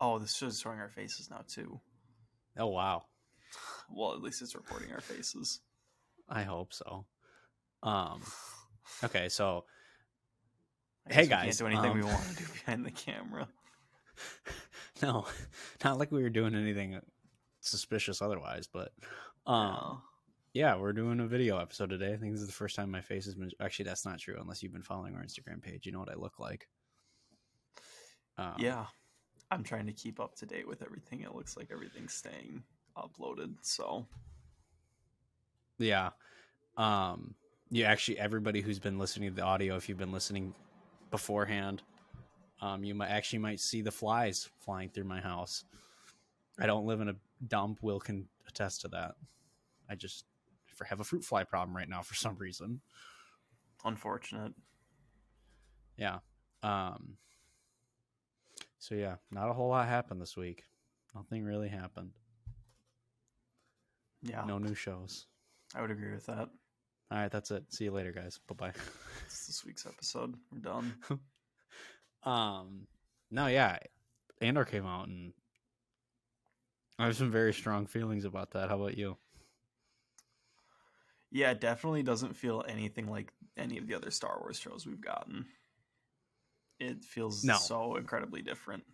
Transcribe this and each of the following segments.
Oh, this is showing our faces now too. Oh wow. Well, at least it's recording our faces. I hope so. Um. Okay, so Hey, guys, do anything um, we want to do behind the camera. no, not like we were doing anything suspicious otherwise, but um, No. yeah, we're doing a video episode today. I think this is the first time my face has been. Actually, that's not true unless you've been following our Instagram page. You know what I look like. Um, yeah, I'm trying to keep up to date with everything. It looks like everything's staying uploaded. So Yeah. Um you actually everybody who's been listening to the audio, if you've been listening beforehand, um, you might actually might see the flies flying through my house. I don't live in a dump. Will can attest to that. I just have a fruit fly problem right now for some reason. unfortunate. Yeah. Um so yeah, not a whole lot happened this week. Nothing really happened. Yeah, No new shows. I would agree with that. All right, that's it. See you later, guys. Bye bye. It's this week's episode. We're done. Um, no, yeah, Andor came out, and I have some very strong feelings about that. How about you? Yeah, it definitely doesn't feel anything like any of the other Star Wars shows we've gotten. It feels No. so incredibly different.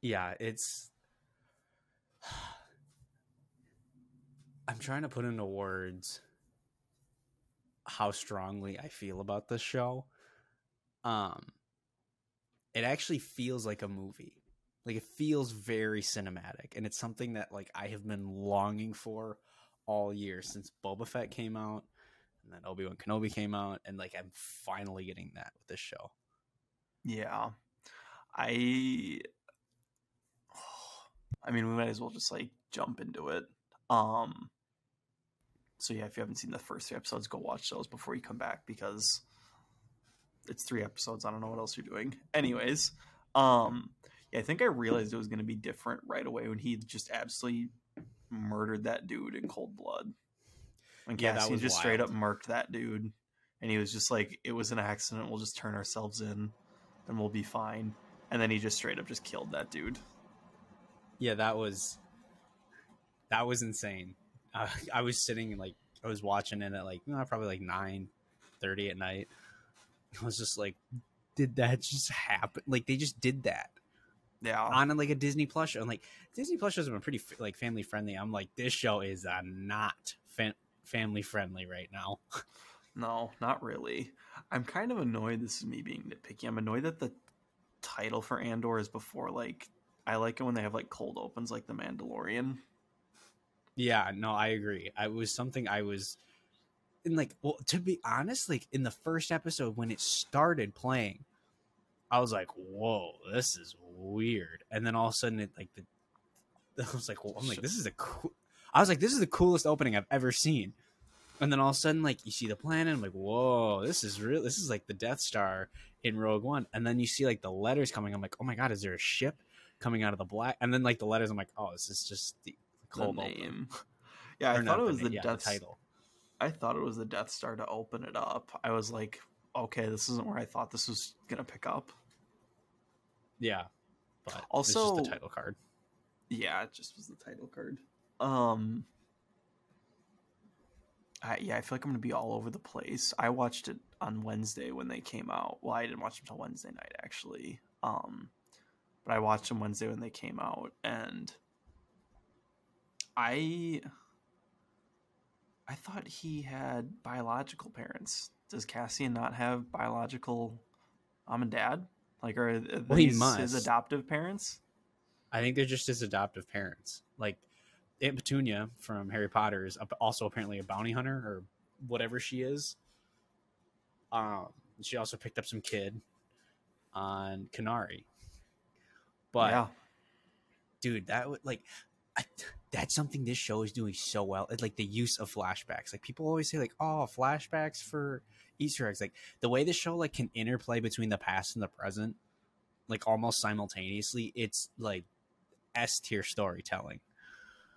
Yeah, it's. I'm trying to put into words how strongly I feel about this show. Um, it actually feels like a movie. Like it feels very cinematic, and it's something that like I have been longing for all year since Boba Fett came out, and then Obi Wan Kenobi came out, and like I'm finally getting that with this show. Yeah. I I mean, we might as well just like jump into it. Um so yeah, if you haven't seen the first three episodes, go watch those before you come back because it's three episodes. I don't know what else you're doing. Anyways, um yeah, I think I realized it was going to be different right away when he just absolutely murdered that dude in cold blood. And Yeah, that was just straight up marked that dude, and he was just like, "It was an accident. We'll just turn ourselves in, and we'll be fine." And then he just straight up just killed that dude. Yeah, that was that was insane. Uh, I was sitting like I was watching it at like you know, probably like nine thirty at night. I was just like, did that just happen? Like they just did that Yeah, on like a Disney Plus show. And like Disney Plus shows have been pretty like family friendly. I'm like, this show is uh, not fa- family friendly right now. no, not really. I'm kind of annoyed. This is me being nitpicky. I'm annoyed that the title for Andor is before like. I like it when they have like cold opens, like The Mandalorian. Yeah, no, I agree. I was something I was in like well to be honest, like in the first episode when it started playing, I was like, Whoa, this is weird. And then all of a sudden it like the I was like, well, I'm like, this is a cool I was like, this is the coolest opening I've ever seen. And then all of a sudden, like you see the planet, I'm like, whoa, this is real. This is like the Death Star in Rogue One. And then you see like the letters coming. I'm like, oh my god, is there a ship coming out of the black? And then like the letters, I'm like, oh, this is just the The cold open. name. Yeah, I Or thought it was na- the yeah, Death title. I thought it was the Death Star to open it up. I was like, okay, this isn't where I thought this was gonna pick up. Yeah. But Also- just the title card. Yeah, it just was the title card. Um, I, yeah, I feel like I'm gonna be all over the place. I watched it on Wednesday when they came out. Well, I didn't watch them until Wednesday night actually. Um, but I watched them Wednesday when they came out, and I, I thought he had biological parents. Does Cassian not have biological mom and dad? Like, are Well, these his adoptive parents? I think they're just his adoptive parents. Like Aunt Petunia from Harry Potter is also apparently a bounty hunter or whatever she is. Um, she also picked up some kid on Kenari. But yeah. dude, that would like I, that's something this show is doing so well. It's like the use of flashbacks. Like people always say, like, "Oh, flashbacks for Easter eggs." Like the way the show like can interplay between the past and the present, like almost simultaneously. It's like S tier storytelling.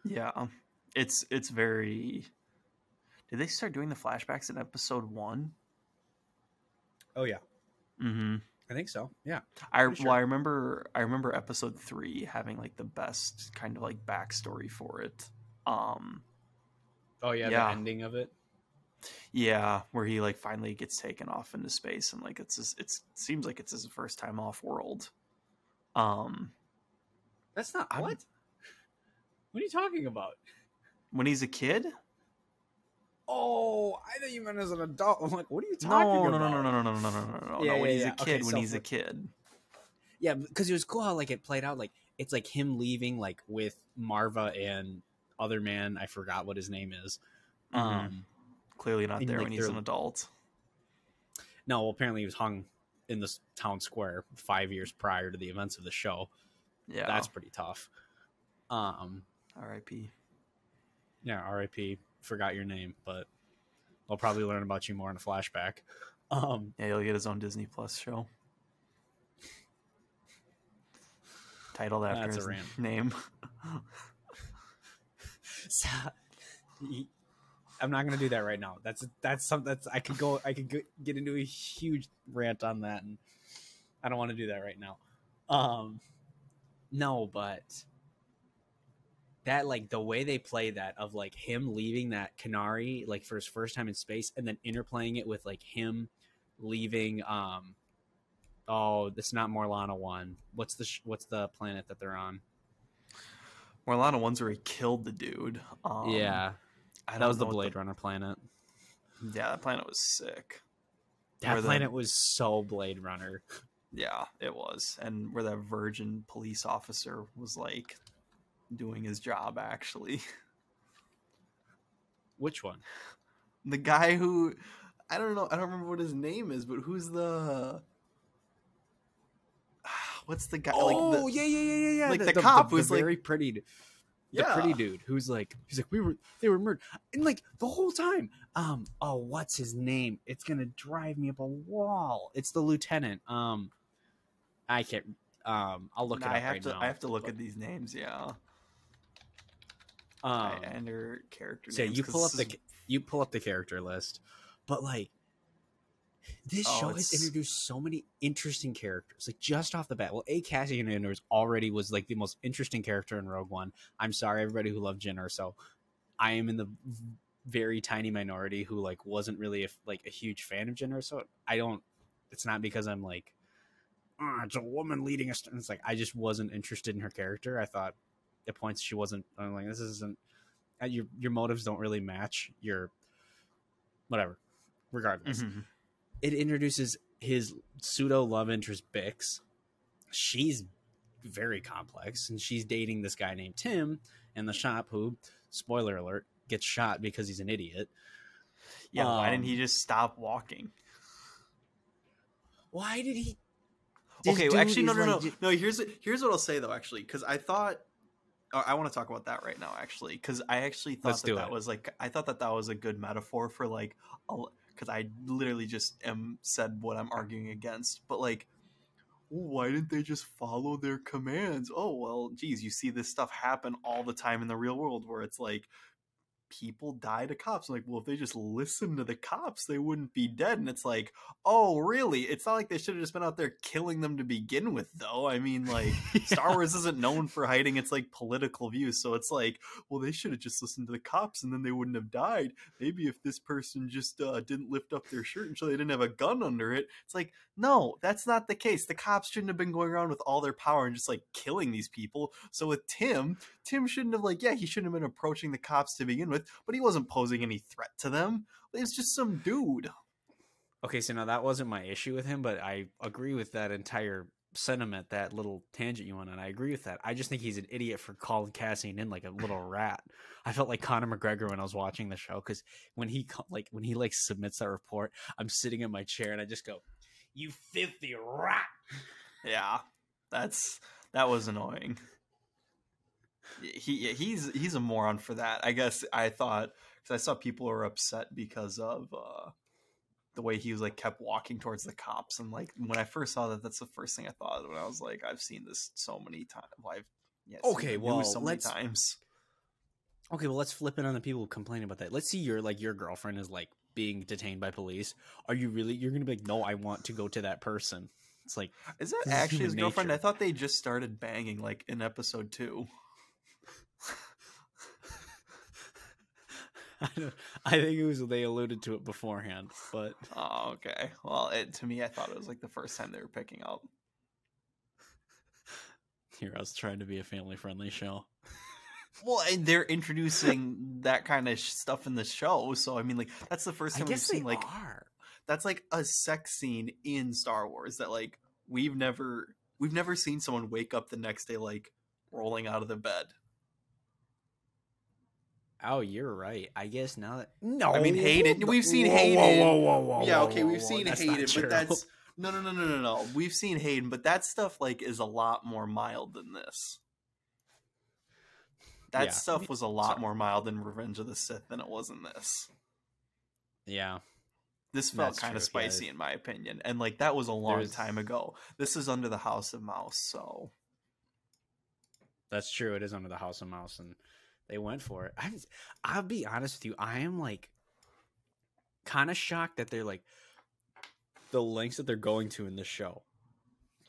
Yeah, it's it's very. Did they start doing the flashbacks in episode one? Oh yeah, Mm-hmm. I think so. Yeah. I Pretty well, I remember I remember episode three having like the best kind of like backstory for it. Um, Oh yeah, Yeah. the ending of it. yeah, where he like finally gets taken off into space and like it's his, it's seems like it's his first time off world. Um, That's not I'm- what. What are you talking about? when he's a kid. Oh, I thought you meant as an adult. I'm like, what are you talking no, about? no, no, no, no, no, no, no, no, no. Yeah, no. When yeah, he's yeah. a kid, Okay, when so he's a kid. Yeah, because it was cool how like it played out. Like it's like him leaving like with Marva and other man. I forgot what his name is. Mhm. Um, Clearly not and, there like, when he's an adult. no, well, apparently he was hung in this town square five years prior to the events of the show. Yeah, That's pretty tough. Um, R.I.P. yeah, R.I.P. Forgot your name, but I'll probably learn about you more in a flashback. Um, Yeah, he'll get his own Disney Plus show. Titled after his name. So, I'm not gonna do that right now. That's that's something that's I could go I could get into a huge rant on that, and I don't want to do that right now. Um, no, but that like the way they play that of like him leaving that Kenari like for his first time in space, and then interplaying it with like him leaving. Um, oh, it's not Morlana one. What's the sh- what's the planet that they're on? Morlana ones where he killed the dude. Um, yeah, I that was the Blade Runner planet. Yeah, that planet was sick. That Where the- planet was so Blade Runner. Yeah, it was. And where that virgin police officer was like doing his job actually. Which one? The guy who I don't know, I don't remember what his name is, but who's the what's the guy Oh like the, yeah, yeah, yeah, yeah, yeah. like the cop was, like- very pretty, the Yeah. pretty dude who's like, he's like, we were, they were murdered, and like the whole time, um, oh, what's his name? It's gonna drive me up a wall. It's the lieutenant. Um, I can't. Um, I'll look Nah, it up I have right to now. I have to look at these names, yeah. Um, I enter character so names. you pull up the you pull up the character list, but like this Oh, show has introduced so many interesting characters. Like just off the bat, well, a Cassian Andors already was like the most interesting character in Rogue One. I'm sorry, everybody who loved Jyn Erso. I am in the very tiny minority who like wasn't really a, like a huge fan of Jyn Erso. I don't. It's not because I'm like, "Ah, it's a woman leading us. It's like I just wasn't interested in her character. I thought at points she wasn't. I'm like, this isn't. uh, Your your motives don't really match your whatever. Regardless, Mhm. it introduces his pseudo love interest Bix. She's very complex, and she's dating this guy named Tim in the shop who, spoiler alert, gets shot because he's an idiot. Yeah, why didn't Um, he just stop walking? Why did he? This okay, dude actually, no, no, no, like no. Here's here's what I'll say though, actually, because I thought Oh, I want to talk about that right now, actually, because I actually thought Let's that that it. was like I thought that that was a good metaphor for like because I literally just am said what I'm arguing against, but like. Why didn't they just follow their commands? Oh well, geez, you see this stuff happen all the time in the real world where it's like people die to cops. I'm like, well, if they just listened to the cops, they wouldn't be dead. And it's like, oh, really? It's not like they should have just been out there killing them to begin with, though. I mean, like, Star Wars isn't known for hiding its like political views, so it's like, well, they should have just listened to the cops, and then they wouldn't have died. Maybe if this person just uh, didn't lift up their shirt and show they didn't have a gun under it, it's like, no, that's not the case. The cops shouldn't have been going around with all their power and just like killing these people. So with Tim, Tim shouldn't have like, yeah, he shouldn't have been approaching the cops to begin with, but he wasn't posing any threat to them. It was just some dude. Okay, so now that wasn't my issue with him, but I agree with that entire sentiment, that little tangent you went on. I agree with that. I just think he's an idiot for calling Cassian in like a little rat. I felt like Conor McGregor when I was watching the show because when he like when he like submits that report, I'm sitting in my chair and I just go, "You filthy rat!" Yeah, that's that was annoying. He he's he's a moron for that. I guess I thought because I saw people were upset because of uh, the way he was like kept walking towards the cops, and like when I first saw that, that's the first thing I thought when I was like, I've seen this so many times. Well, I've yeah, Okay, well, so many let's- times. Okay, well, let's flip it on the people who complain about that. Let's see your like your girlfriend is like being detained by police. Are you really? You're gonna be like, no, I want to go to that person. It's like Is that actually his human girlfriend? I thought they just started banging like in episode two. I, I think it was they alluded to it beforehand, but Oh, okay. Well, it, to me, I thought it was like the first time they were picking up. here I was trying to be a family friendly show. Well, and they're introducing that kind of sh- stuff in the show, so I mean, like that's the first time we've seen like are. that's like a sex scene in Star Wars that like we've never we've never seen someone wake up the next day like rolling out of the bed. Oh, you're right. I guess now that no, I mean, Hayden- we've seen whoa, whoa, Hayden. Whoa, whoa, whoa, yeah, okay, we've whoa, seen that's Hayden, but that's no, no, no, no, no, no. We've seen Hayden, but that stuff like is a lot more mild than this. That Yeah. stuff was a lot Sorry. more mild in Revenge of the Sith than it was in this. yeah. This felt That's kind of true, yeah. spicy in my opinion, and like that was a long There's- time ago. This is under the House of Mouse, so That's true. It is under the House of Mouse, and they went for it. I, I'll be honest with you. I am like kind of shocked that they're like the lengths that they're going to in this show,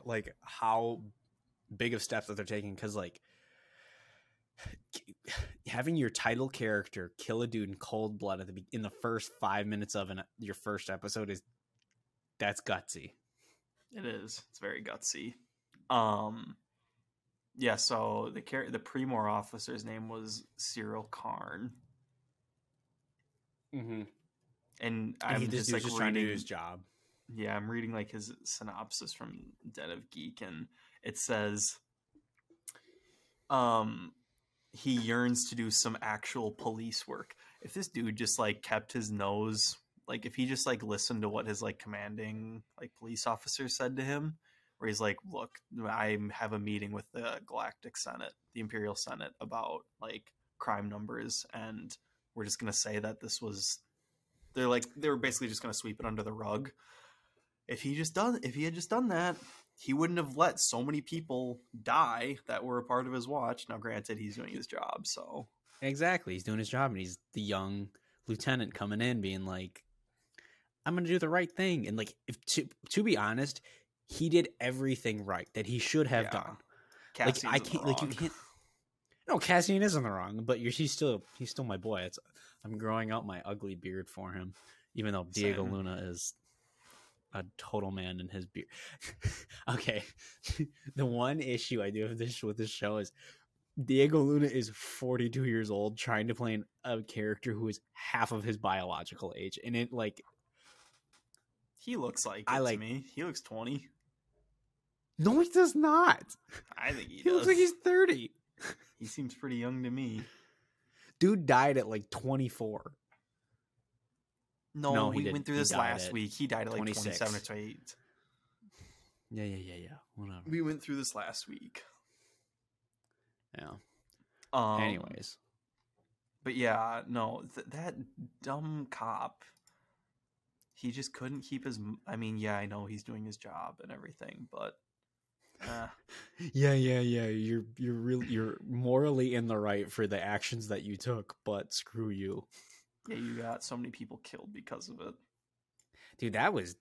like how big of steps that they're taking. Because like having your title character kill a dude in cold blood at the in the first five minutes of an, your first episode is that's gutsy. It is. It's very gutsy. Um yeah, so the char- the Primor officer's name was Syril Karn. Mm-hmm. And I'm I'm this just like just trying to do his job. yeah, I'm reading like his synopsis from Den of Geek and it says um he yearns to do some actual police work. If this dude just like kept his nose like if he just like listened to what his like commanding like police officer said to him where he's like look i have a meeting with the galactic senate the imperial senate about like crime numbers and we're just to say that this was they're like they were basically just to sweep it under the rug. If he just done if he had just done that he wouldn't have let so many people die that were a part of his watch. Now granted he's doing his job so. Exactly. He's doing his job and he's the young lieutenant coming in being like I'm going to do the right thing. And like if to to be honest, he did everything right that he should have Yeah. done. Cassian's like I can't like you can't No, Cassian isn't the wrong, but you're he's still he's still my boy. It's I'm growing out my ugly beard for him even though Diego Same. Luna is a total man in his beard. okay. the one issue I do have this with this show is Diego Luna is 42 years old trying to play an, a character who is half of his biological age and it like he looks like I like- me he looks 20 no he does not. i think he, He, does looks like he's 30. he seems pretty young to me Dude died at like 24. no, No, he we didn't. went through He this died last at week he died at like 26. 27 or 28 Yeah, yeah, yeah, yeah. Whatever. we went through this last week Yeah. um Anyways. but yeah no th- that dumb cop he just couldn't keep his m- i mean yeah i know he's doing his job and everything but uh, Yeah, yeah, yeah. You're you're really you're morally in the right for the actions that you took, but screw you. yeah you got so many people killed because of it Dude, that was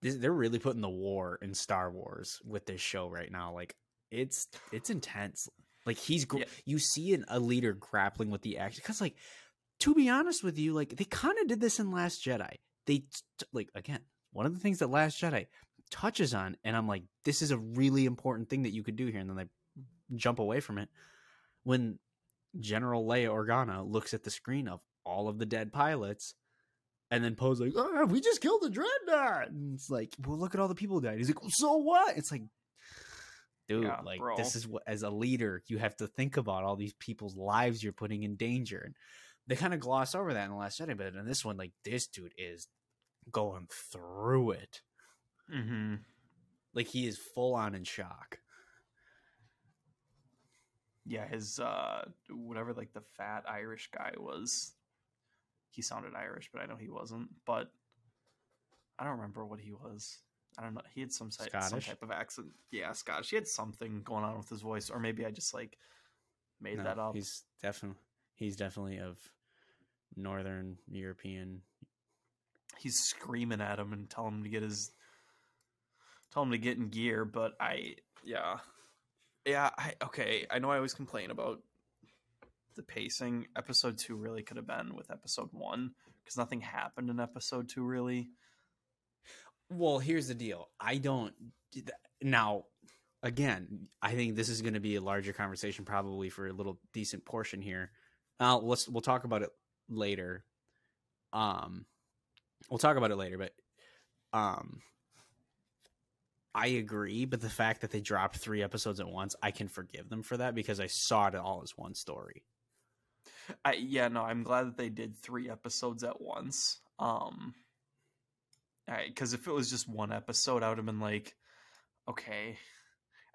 this, they're really putting the war in Star Wars with this show right now. Like it's it's intense. Like he's Yeah. you see an, a leader grappling with the action cuz like to be honest with you, like they kind of did this in Last Jedi. They t- like again, one of the things that Last Jedi touches on and I'm like this is a really important thing that you could do here and then they jump away from it when General Leia Organa looks at the screen of all of the dead pilots and then Poe's like, oh, we just killed a dreadnought. And it's like, well, look at all the people died. He's like, well, so what? It's like, dude, Yeah, like bro. this is what as a leader, you have to think about all these people's lives you're putting in danger. And they kind of gloss over that in the last Jedi, but in this one, like this dude is going through it. Mm-hmm. Like he is full on in shock. yeah his uh whatever like the fat irish guy was. He sounded irish but i know he wasn't. But i don't remember what he was. I don't know. He had some, si- some type of accent. Yeah scottish. He had something going on with his voice or maybe i just like made No, that up. He's definitely he's definitely of Northern European. he's screaming at him and telling him to get his tell him to get in gear. But I, yeah, yeah. I okay. I know I always complain about the pacing. Episode two really could have been with episode one because nothing happened in episode two really. Well, here's the deal. I don't now. Again, I think this is going to be a larger conversation, probably for a little decent portion here. Uh, let's we'll talk about it later. Um, we'll talk about it later, but um, I agree. But the fact that they dropped three episodes at once, I can forgive them for that because I saw it all as one story. I yeah no, I'm glad that they did three episodes at once. Um, because if it was just one episode, I would have been like, okay.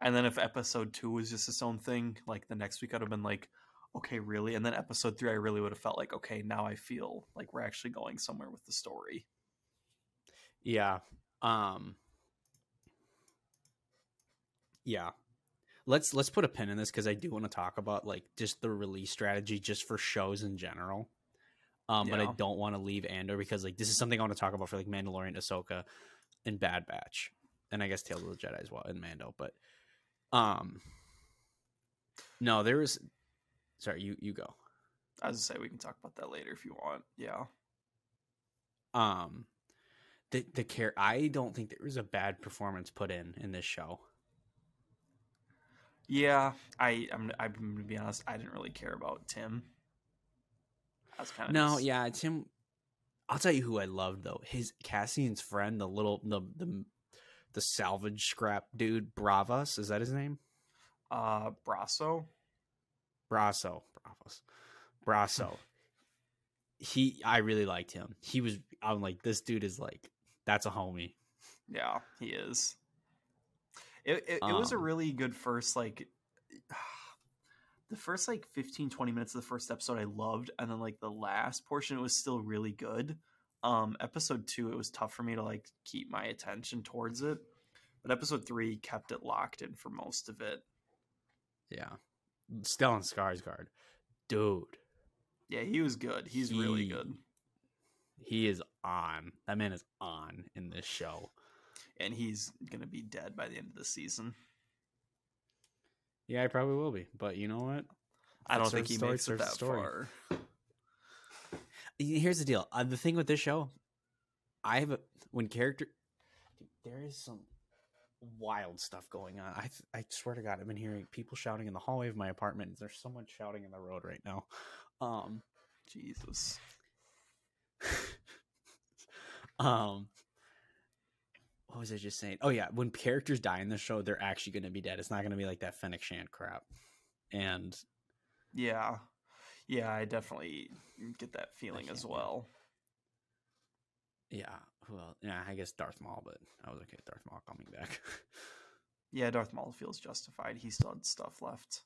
And then if episode two was just its own thing, like the next week, I'd have been like, okay, really? And then episode three, I really would have felt like, okay, now I feel like we're actually going somewhere with the story. Yeah. Um. Yeah. Let's let's put a pin in this because I do want to talk about like just the release strategy just for shows in general. Um, yeah. but I don't want to leave Andor because like this is something I want to talk about for like Mandalorian, Ahsoka, and Bad Batch, and I guess Tales of the Jedi as well, and Mando. But um, no, there was. Sorry, you you go. As I say, we can talk about that later if you want. Yeah. Um, the the care. I don't think there was a bad performance put in in this show. Yeah, I I'm I'm gonna be honest. I didn't really care about Tim. That's kind of no, just... yeah, Tim. I'll tell you who I loved though. His Cassian's friend, the little the the the salvage scrap dude, Bravos. Is that his name? Uh, Brasso. Brasso. Bravos. Brasso. he, I really liked him. He was. I'm like, this dude is like, that's a homie. Yeah, he is. It it, um, it was a um, really good first like the first like 15 20 minutes of the first episode I loved and then like the last portion it was still really good. Um episode 2 it was tough for me to like keep my attention towards it. But episode 3 kept it locked in for most of it. Yeah. Stellan Skarsgård. Dude. Yeah, he was good. He's he, really good. He is on. That man is on in this show and he's going to be dead by the end of the season. Yeah, I probably will be. But you know what? I don't think he story, makes it that story. far. Here's the deal. Uh, the thing with this show, I have a when character there is some wild stuff going on. I I swear to God, I've been hearing people shouting in the hallway of my apartment. There's someone shouting in the road right now. Um, Jesus. um, what was I just saying? Oh yeah, when characters die in the show, they're actually going to be dead. It's not going to be like that Fennec Shand crap. And yeah, yeah, I definitely get that feeling as well. Yeah, well, yeah, I guess Darth Maul, but I was okay with Darth Maul coming back. yeah, Darth Maul feels justified. He still had stuff left.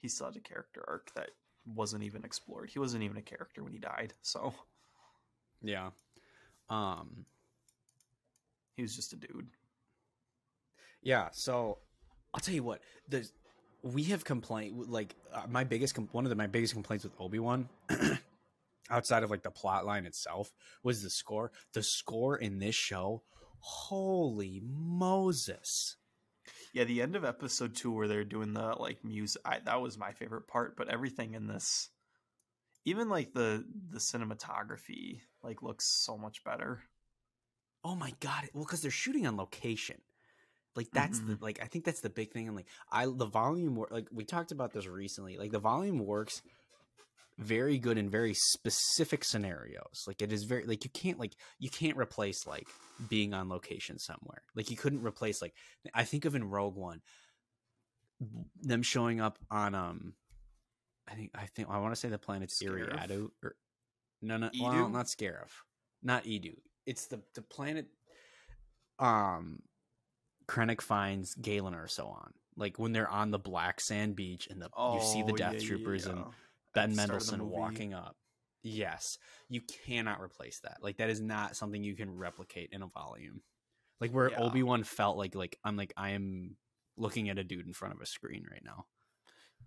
He still had a character arc that wasn't even explored. He wasn't even a character when he died. So yeah, um, he was just a dude. Yeah. So I'll tell you what. The we have complained like uh, my biggest com- one of the, my biggest complaints with Obi Wan. outside of like the plot line itself was the score the score in this show holy moses yeah the end of episode two where they're doing the like music I, that was my favorite part but everything in this even like the the cinematography like looks so much better oh my god well because they're shooting on location. Like that's mm-hmm. the like i think that's the big thing and like i the volume like we talked about this recently like the volume works very good in very specific scenarios. Like it is very like you can't like you can't replace like being on location somewhere. Like you couldn't replace like i think of in rogue one them showing up on um i think i think i want to say the planet's Eriadu or no no well not Scarif. Not Eadu it's the the planet um Krennic finds Galen Erso on. Like when they're on the black sand beach and the oh, you see the oh, Death yeah, Troopers yeah. and Ben Mendelsohn walking up. Yes, you cannot replace that. Like that is not something you can replicate in a volume. Like where yeah. Obi Wan felt like like I'm like I am looking at a dude in front of a screen right now.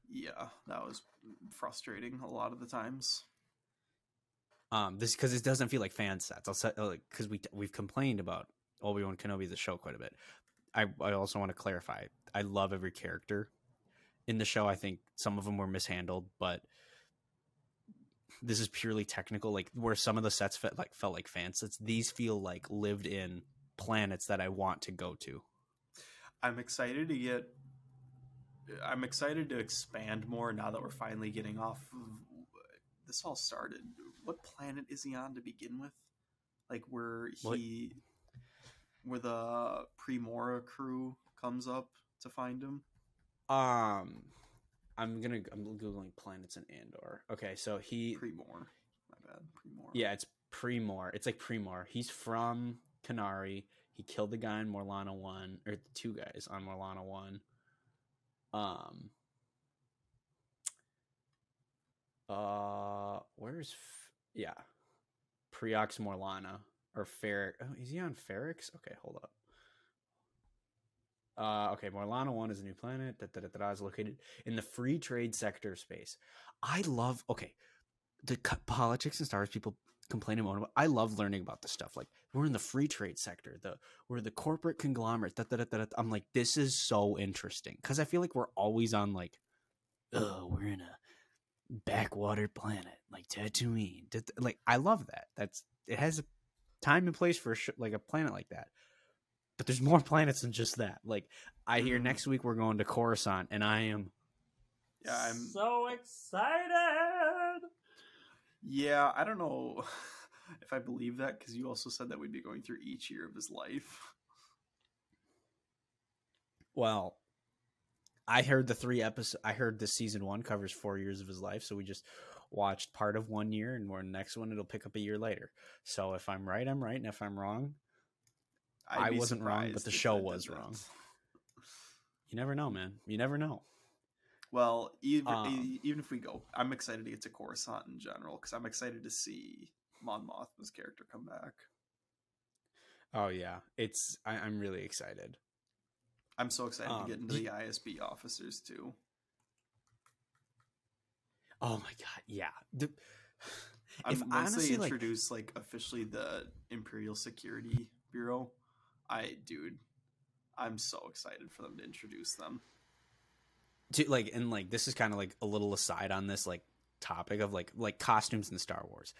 Yeah, that was frustrating a lot of the times. Um, this because it doesn't feel like fan sets. I'll say like because we we've complained about Obi Wan Kenobi the show quite a bit. I, I also want to clarify. I love every character in the show. I think some of them were mishandled, but this is purely technical. Like where some of the sets felt like felt like fan sets, these feel like lived in planets that I want to go to. I'm excited to get. I'm excited to expand more now that we're finally getting off. This all started. What planet is he on to begin with? Like where he, what? where the Primora crew comes up to find him. Um, I'm gonna I'm googling planets in Andor. Okay, so he Premor. My bad. Premor. Yeah, it's Primor. It's like Primor. He's from Kenari. He killed the guy in Morlana one, or the two guys on Morlana one. Um. Uh, where's F- yeah, Preox Morlana or Ferrix? Oh, is he on Ferrix? Okay, hold up. Uh, okay, Morlana One is a new planet. that, da, da, da, located in the free trade sector space. I love. Okay, the politics and Star Wars people complain about. I love learning about this stuff. Like we're in the free trade sector. The we're the corporate conglomerate. Da, da, da. I'm like, this is so interesting because I feel like we're always on like, oh, we're in a backwater planet like Tatooine. Like I love that. That's it has a time and place for a sh- like a planet like that but there's more planets than just that. Like I hear mm-hmm. next week we're going to Coruscant, and I am yeah, I'm so excited. Yeah, I don't know if I believe that because you also said that we'd be going through each year of his life. Well, I heard the three episodes. I heard the season one covers four years of his life, so we just watched part of one year, and we're next one it'll pick up a year later. So if I'm right, I'm right, and if I'm wrong, I wasn't wrong, but the show was wrong. You never know, man. You never know. Well, even um, even if we go, I'm excited to get to Coruscant in general because I'm excited to see Mon Mothma's character come back. Oh yeah, it's I, am really excited. I'm so excited um, to get into the ISB officers too. Oh my god, yeah. The, if once honestly, they introduce like, like officially the Imperial Security Bureau, I dude, I'm so excited for them to introduce them. To like and like this is kind of like a little aside on this like topic of like like costumes in Star Wars.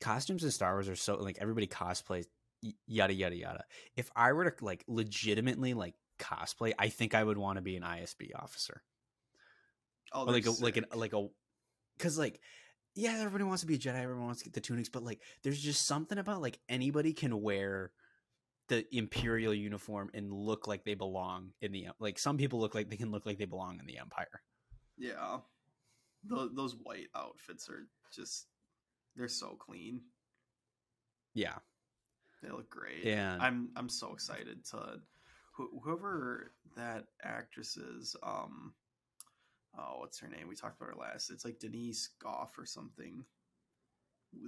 Costumes in Star Wars are so like everybody cosplays yada yada yada. If I were to like legitimately like cosplay, I think I would want to be an ISB officer. Oh, like a, like an like a because like yeah, everybody wants to be a Jedi, everyone wants to get the tunics, but like there's just something about like anybody can wear the imperial uniform and look like they belong in the like some people look like they can look like they belong in the empire. Yeah. Those, those white outfits are just they're so clean. Yeah. They look great. Yeah i'm i'm so excited to whoever that actress is um oh what's her name we talked about her last it's like denise Gough or something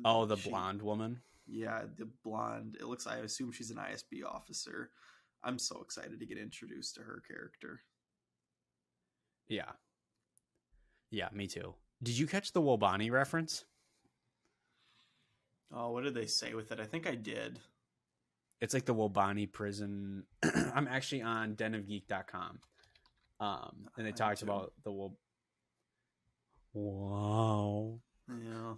oh the she, blonde woman yeah, the blonde. It looks. I assume she's an ISB officer. I'm so excited to get introduced to her character. Yeah. Yeah, me too. Did you catch the Wobani reference? Oh, what did they say with it? I think I did. It's like the Wobani prison. I'm actually on denofgeek.com. Um, and they talked about the Wob. Wow. Yeah.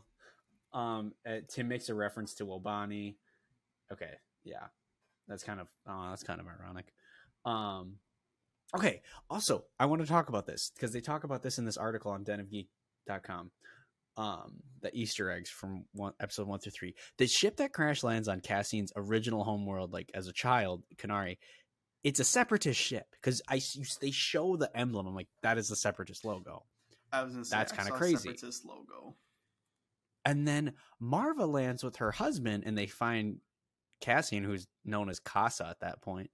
Um, uh, Tim makes a reference to Wobani. Okay, yeah, that's kind of oh, that's kind of ironic. Um, okay. Also, I want to talk about this because they talk about this in this article on denofgeek.com. Um, the Easter eggs from one episode one through three. The ship that crash lands on Cassian's original homeworld, like as a child, Kenari, it's a separatist ship because I they show the emblem. I'm like, that is the separatist logo. I was gonna say, that's kind of crazy. Separatist logo. And then Marva lands with her husband and they find Cassian, who's known as Kassa at that point,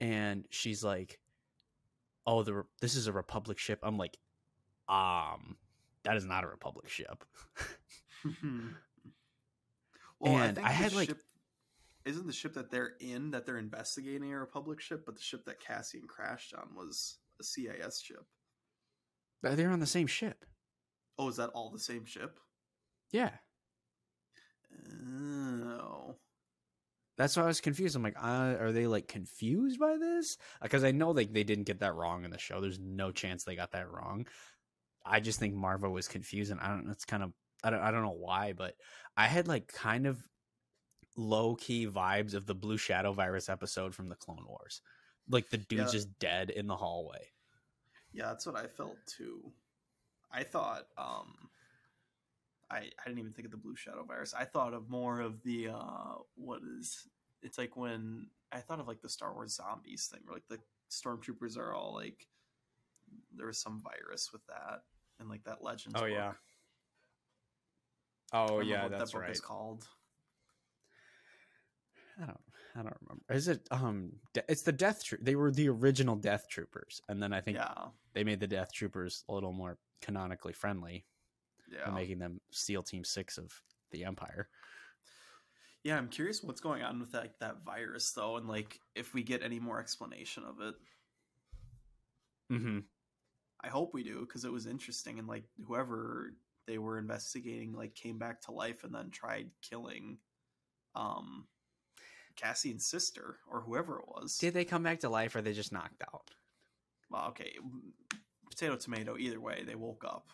and she's like, "Oh, the this is a Republic ship." I'm like, "Um, that is not a Republic ship." well, and I, I had like, isn't the ship that they're in that they're investigating a Republic ship, but the ship that Cassian crashed on was a CIS ship. They're on the same ship. Oh, is that all the same ship? Yeah. Oh. That's why I was confused. I'm like, uh, are they like confused by this? Because I know like they didn't get that wrong in the show. There's no chance they got that wrong. I just think Marva was confusing. I don't. It's kind of I don't I don't know why, but I had like kind of low key vibes of the Blue Shadow virus episode from the Clone Wars. Like the dude's Yeah. just dead in the hallway. Yeah, that's what I felt too. I thought um I I didn't even think of the blue shadow virus. I thought of more of the uh what is it's like when I thought of like the Star Wars zombies thing where like the stormtroopers are all like there was some virus with that and like that legend. Oh, yeah. Oh yeah, what that's that book right. is called. I don't I don't remember. Is it um de- it's the Death Troop. They were the original Death Troopers and then I think Yeah. they made the Death Troopers a little more canonically friendly Yeah. by making them SEAL Team 6 of the Empire. Yeah, I'm curious what's going on with that that virus though and like if we get any more explanation of it. Mhm. I hope we do because it was interesting and like whoever they were investigating like came back to life and then tried killing um Cassian's sister or whoever it was. Did they come back to life or they just knocked out? well, okay, potato tomato either way they woke up.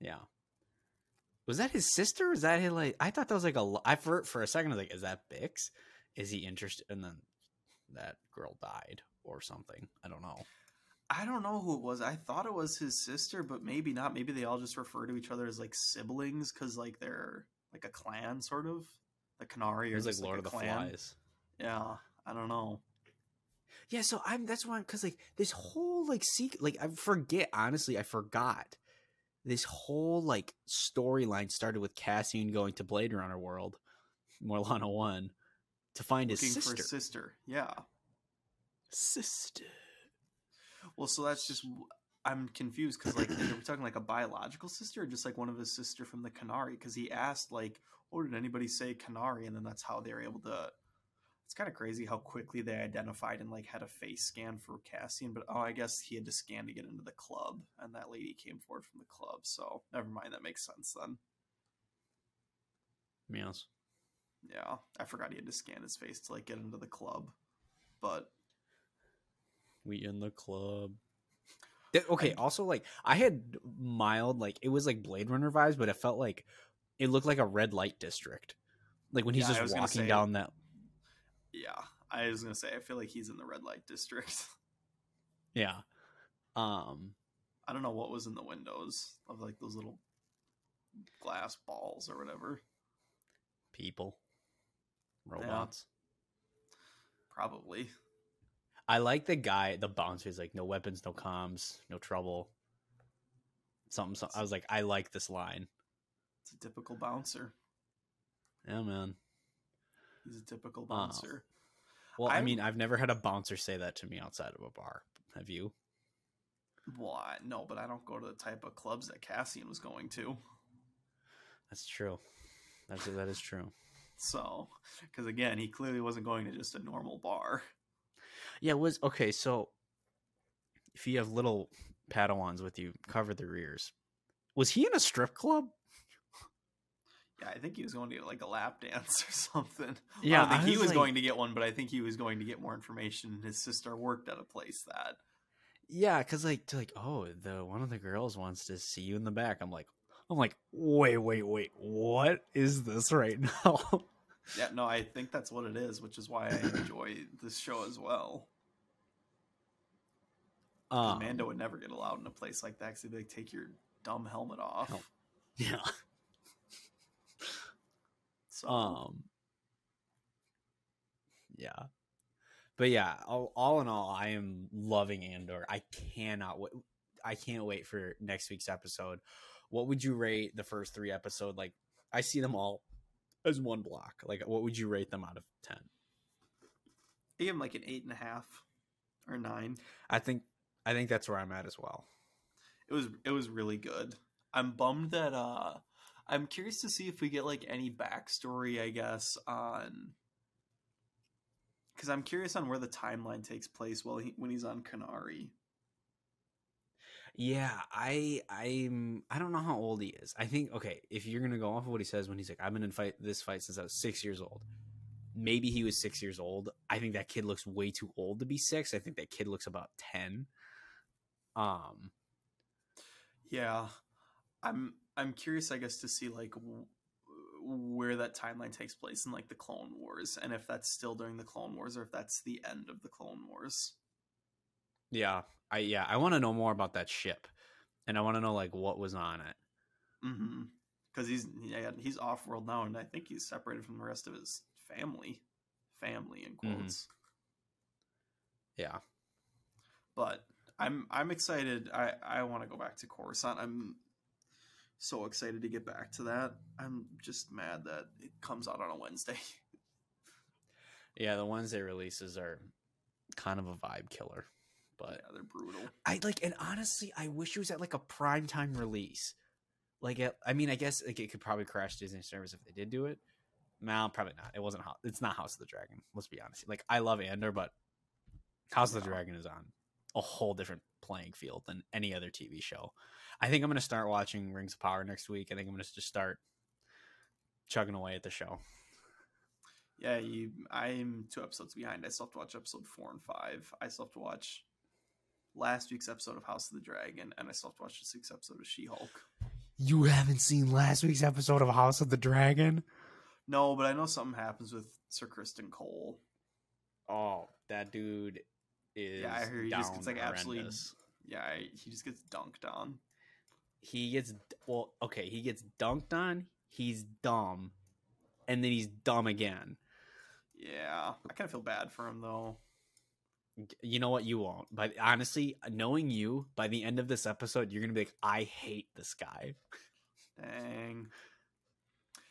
Yeah. Was that his sister? Is that his like? I thought that was like a. I for for a second I was like, is that Bix? Is he interested? And then that girl died or something. I don't know. I don't know who it was. I thought it was his sister, but maybe not. Maybe they all just refer to each other as like siblings because like they're like a clan sort of. The Kenari or like Lord a of the clan. Flies. Yeah, I don't know. Yeah, so I'm that's why because like this whole like seek like I forget honestly I forgot this whole like storyline started with Cassian going to Blade Runner World, Morlana One, to find his Looking sister. for his sister. Yeah. Sister. Well, so that's just I'm confused because like are we talking like a biological sister or just like one of his sister from the Kenari? Because he asked like, "Oh, did anybody say Kenari?" And then that's how they were able to. It's kind of crazy how quickly they identified and like had a face scan for Cassian, but oh, I guess he had to scan to get into the club, and that lady came forward from the club. So never mind, that makes sense then. Yes. Yeah, I forgot he had to scan his face to like get into the club, but We in the club. Th- Okay, I- also like I had mild like it was like Blade Runner vibes, but it felt like it looked like a red light district. Like when he's Yeah, just walking say- down that yeah, I was gonna say I feel like he's in the red light district. Yeah. Um I don't know what was in the windows of like those little glass balls or whatever. people. Robots. Probably. I like the guy, the bouncer. He's like, no weapons, no comms, no trouble. Something, something. I was like, I like this line. It's a typical bouncer. Yeah, man. He's a typical Oh. bouncer. Well, I, I- mean, I've never had a bouncer say that to me outside of a bar. Have you? Well, I, no, but I don't go to the type of clubs that Cassian was going to. That's true. That's that is true. So, because again, he clearly wasn't going to just a normal bar. Yeah, it was okay. So, if you have little Padawans with you, cover their ears. Was he in a strip club? Yeah, I think he was going to get like a lap dance or something. Yeah, I don't think I he was was like- going to get one, but I think he was going to get more information. His sister worked at a place that. Yeah, because like, to like, oh, the one of the girls wants to see you in the back. I'm like, I'm like, wait, wait, wait, what is this right now? Yeah, no, I think that's what it is, which is why I enjoy this show as well. um, Mando would never get allowed in a place like that because they'd be like, take your dumb helmet off. Yeah. So, Um. Yeah, but yeah, all, all in all, I am loving Andor. I cannot wait. I can't wait for next week's episode. What would you rate the first three episode? Like, I see them all as one block. Like, what would you rate them out of ten? I give him like an eight and a half or nine. I think, I think that's where I'm at as well. It was it was really good. I'm bummed that uh I'm curious to see if we get like any backstory, I guess, on because I'm curious on where the timeline takes place while he when he's on Kenari. Yeah, I I'm I don't know how old he is. I think okay, if you're gonna go off of what he says when he's like, I've been in fight this fight since I was six years old. Maybe he was six years old. I think that kid looks way too old to be six. I think that kid looks about ten. Um, Yeah, I'm I'm curious, I guess, to see like w- where that timeline takes place in like the Clone Wars, and if that's still during the Clone Wars or if that's the end of the Clone Wars. Yeah, I yeah, I want to know more about that ship, and I want to know like what was on it. Mm-hmm. Because he's yeah he's off world now, and I think he's separated from the rest of his family, family in Mhm. quotes. Yeah, But I'm I'm excited. I I want to go back to Coruscant. I'm so excited to get back to that. I'm just mad that it comes out on a Wednesday. yeah, the Wednesday releases are kind of a vibe killer, but yeah, they're brutal. I like, and honestly, I wish it was at like a prime time release. Like, it, I mean, I guess like it could probably crash Disney service if they did do it. No, probably not. It wasn't. It's not House of the Dragon. Let's be honest. Like, I love Andor, but House of the Dragon is on a whole different playing field than any other TV show. I think I'm gonna start watching Rings of Power next week. I think I'm gonna just start chugging away at the show. Yeah, you. I'm two episodes behind. I still have to watch episode four and five. I still have to watch last week's episode of House of the Dragon, and I still have to watch this week's episode of She Hulk. You haven't seen last week's episode of House of the Dragon? No, but I know something happens with Sir Criston Cole. Oh, that dude is Yeah, I heard he just gets down like absolutely. Yeah, he just gets dunked on. he gets well okay he gets dunked on he's dumb and then he's dumb again Yeah, I kind of feel bad for him though. You know what you won't but honestly knowing you by the end of this episode you're gonna be like i hate this guy Dang.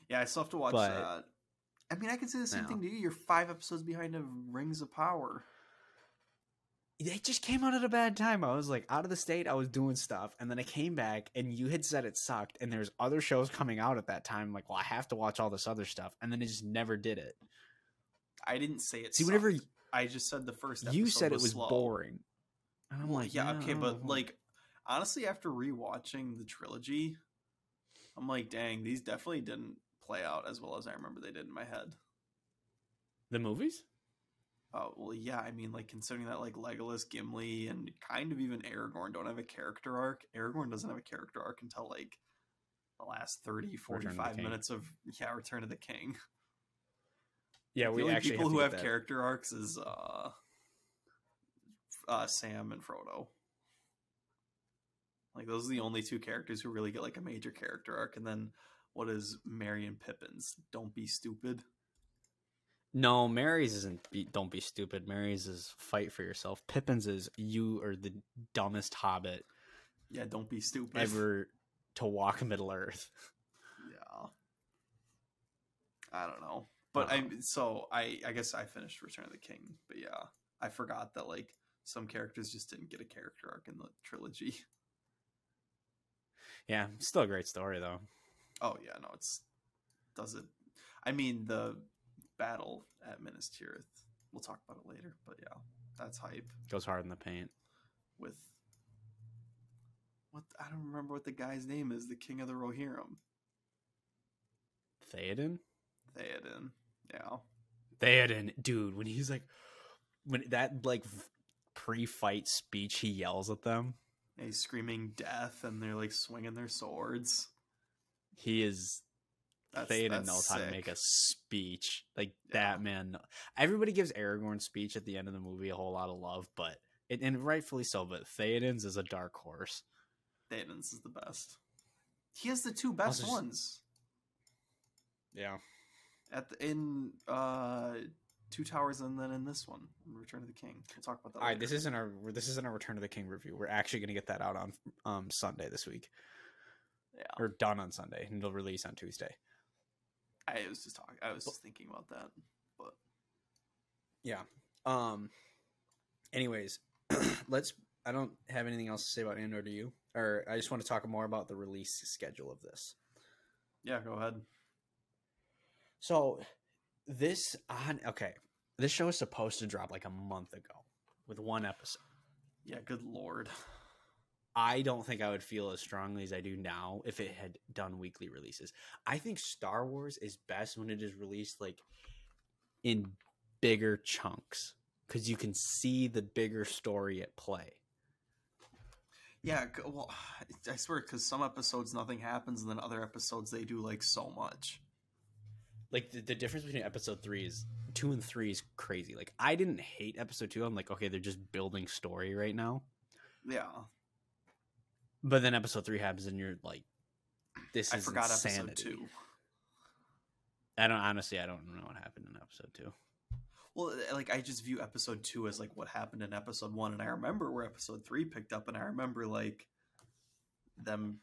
Yeah, I still have to watch But- that. I mean, I can say the same No. thing to you. You're five episodes behind of Rings of Power. it just came out at a bad time i was like out of the state i was doing stuff and then i came back and you had said it sucked and there's other shows coming out at that time I'm like well i have to watch all this other stuff and then it just never did it I didn't say it. see whenever sucked. I just said the first. you episode said it was slow. boring and i'm like yeah, okay, but like honestly, after rewatching the trilogy, I'm like, dang, these definitely didn't play out as well as I remember they did in my head. the movies Oh well, yeah. I mean, like considering that like Legolas, Gimli, and kind of even Aragorn don't have a character arc. Aragorn doesn't have a character arc until like the last 30, 45 King. minutes of yeah, Return of the King. yeah the we only actually people have who have that. character arcs is uh, uh, Sam and Frodo. Like those are the only two characters who really get like a major character arc, and then what is Merry and Pippin's? Don't be stupid. No, Merry's isn't. Be, don't be stupid. Merry's is fight for yourself. Pippin's is you are the dumbest hobbit Yeah, don't be stupid. ever to walk Middle Earth. Yeah. I don't know. But Uh, I so I I guess I finished Return of the King, but yeah, I forgot that like some characters just didn't get a character arc in the trilogy. Yeah, still a great story though. Oh yeah, no, it's does it. I mean the battle at Minas Tirith. We'll talk about it later, but yeah, that's hype Goes hard in the paint. with what I don't remember what the guy's name is. The King of the Rohirrim, Theoden. Theoden. Yeah, Theoden, dude, when he's like, when that like pre-fight speech, he yells at them. He's screaming death, and they're like swinging their swords. He is That's, Theoden that's knows how to make a speech. Like Yeah. that man. Everybody gives Aragorn's speech at the end of the movie a whole lot of love, but it, and rightfully so. But Theoden's is a dark horse. Theoden's is the best. He has the two best just- ones Yeah. At the, in uh, Two Towers, and then in this one, Return of the King. We'll talk about that. All right, later. this isn't our this isn't our Return of the King review. We're actually going to get that out on um Sunday this week, yeah. or done on Sunday, and it'll release on Tuesday. I was just talking. I was just thinking about that, but Yeah. Um. Anyways, let's. I don't have anything else to say about Andor. Do you? Or I just want to talk more about the release schedule of this. yeah, go ahead. So, this on okay. This show is supposed to drop like a month ago with one episode. Yeah, good lord. I don't think I would feel as strongly as I do now if it had done weekly releases. I think Star Wars is best when it is released like in bigger chunks because you can see the bigger story at play. Yeah, well, I swear, because some episodes nothing happens, and then other episodes they do like so much. Like the, the difference between episode three is two and three is crazy. Like I didn't hate episode two. I'm like, okay, they're just building story right now. Yeah, But then episode three happens, and you're like, "This I is forgot insanity." episode two. I don't honestly. I don't know what happened in episode two. Well, uh, like I just view episode two as like what happened in episode one, and I remember where episode three picked up, and I remember like them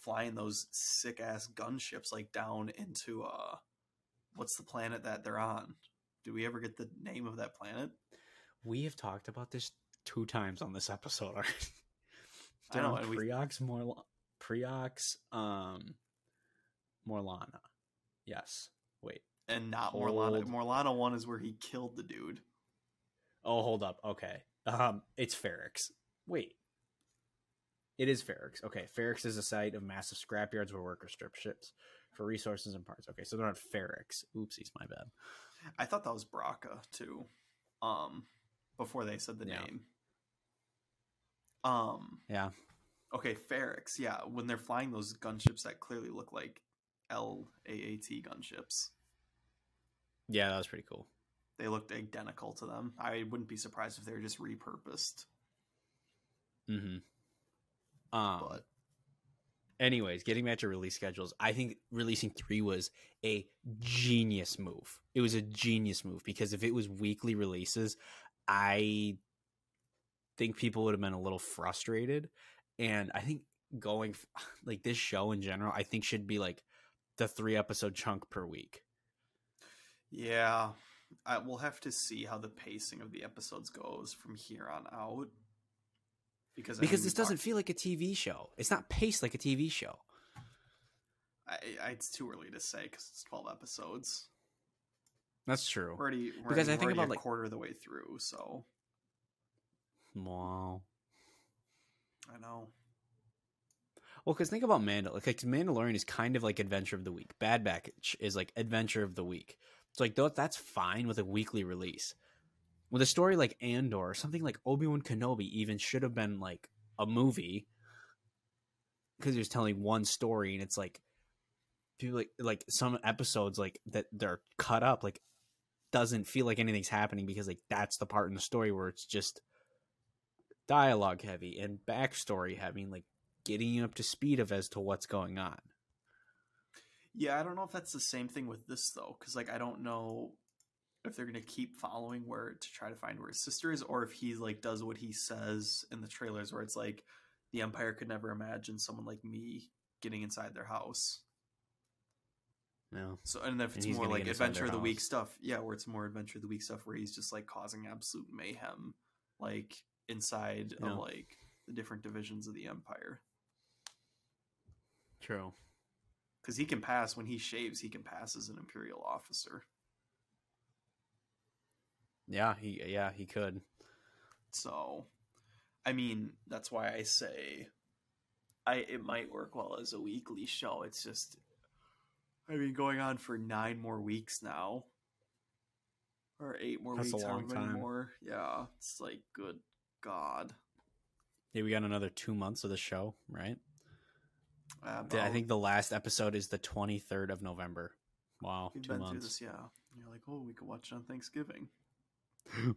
flying those sick ass gunships like down into uh, what's the planet that they're on? Do we ever get the name of that planet? We have talked about this two times on this episode already. I know, and we- Morla- Preox, um, Morlana. Yes. Wait. And not Morlana. Morlana one is where he killed the dude. Oh, hold up. Okay. Um, it's Ferrix. Wait. It is Ferrix. Okay. Ferrix is a site of massive scrapyards where workers strip ships for resources and parts. Okay, so they're on Ferrix. Oopsies, my bad. I thought that was Braca too. Um, before they said the Yeah. name. Um. Yeah. Okay, Ferrix. Yeah, when they're flying those gunships that clearly look like LAAT gunships, Yeah, that was pretty cool. they looked identical to them. I wouldn't be surprised if they were just repurposed. Mm-hmm. Um, But anyways, getting back to release schedules, I think releasing three was a genius move. It was a genius move because if it was weekly releases, I think people would have been a little frustrated. And I think going like this show in general, I think should be like the three episode chunk per week. yeah, I, we'll have to see how the pacing of the episodes goes from here on out. Because I Because this doesn't talked- feel like a TV show. It's not paced like a TV show. I, I, it's too early to say because it's twelve episodes. That's true. We're already we're Because already, I think about, a like- quarter of the way through. So Wow. I know. Well, because think about Mandal. Like, like Mandalorian is kind of like Adventure of the Week. Bad Batch is like Adventure of the Week. So like, that's fine with a weekly release. With a story like Andor, or something like Obi Wan Kenobi, even should have been like a movie because he was telling one story, and it's like people like like some episodes like that they're cut up like doesn't feel like anything's happening because like that's the part in the story where it's just dialogue heavy and backstory heavy, like getting you up to speed of as to what's going on. Yeah, I don't know if that's the same thing with this though, because like I don't know if they're gonna keep following where to try to find where his sister is, or if he like does what he says in the trailers, where it's like the Empire could never imagine someone like me getting inside their house. No. So and if it's he's more like Adventure of the Week stuff, yeah, where it's more Adventure of the Week stuff, where he's just like causing absolute mayhem, like inside Yeah. of like the different divisions of the Empire. True. Because he can pass when he shaves, he can pass as an Imperial officer. Yeah, he yeah, he could. So, I mean, that's why I say I it might work well as a weekly show. It's just I mean, going on for 9 more weeks now. Or 8 more That's a long time. more. Yeah, it's like good god. Yeah, we got another two months of the show, right? Uh, I think the last episode is the twenty third of November. Wow, we've two been through months. this, yeah. You're like, "Oh, we could watch it on Thanksgiving."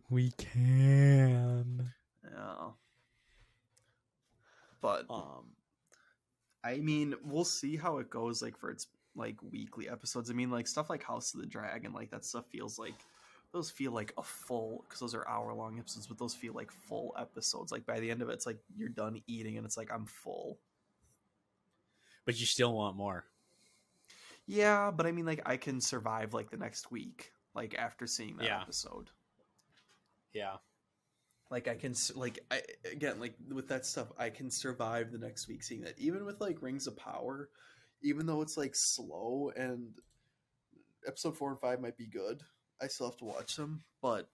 We can. Yeah. But Um, I mean, we'll see how it goes like for its like weekly episodes. I mean, like stuff like House of the Dragon, like that stuff feels like those feel like a full because those are hour long episodes, but those feel like full episodes. Like by the end of it, it's like you're done eating and it's like I'm full. but you still want more. Yeah, but I mean, like I can survive like the next week, like after seeing that Yeah. episode. Yeah. like i can s- like i again like with that stuff i can survive the next week seeing that even with like rings of power even though it's like slow and episode four and five might be good i still have to watch them but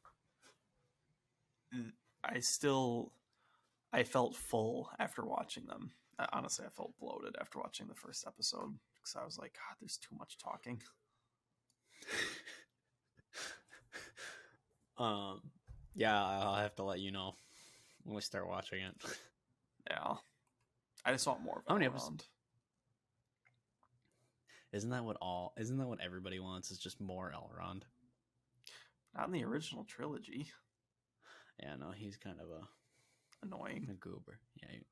i still I felt full after watching them. Honestly, I felt bloated after watching the first episode because I was like, God, there's too much talking. um, yeah, I'll have to let you know when we start watching it. Yeah, I just want more of How many episodes? Isn't that what all? Isn't that what everybody wants? Is just more Elrond? Not in the original trilogy. Yeah, no, he's kind of a, Annoying. a goober. Yeah. he-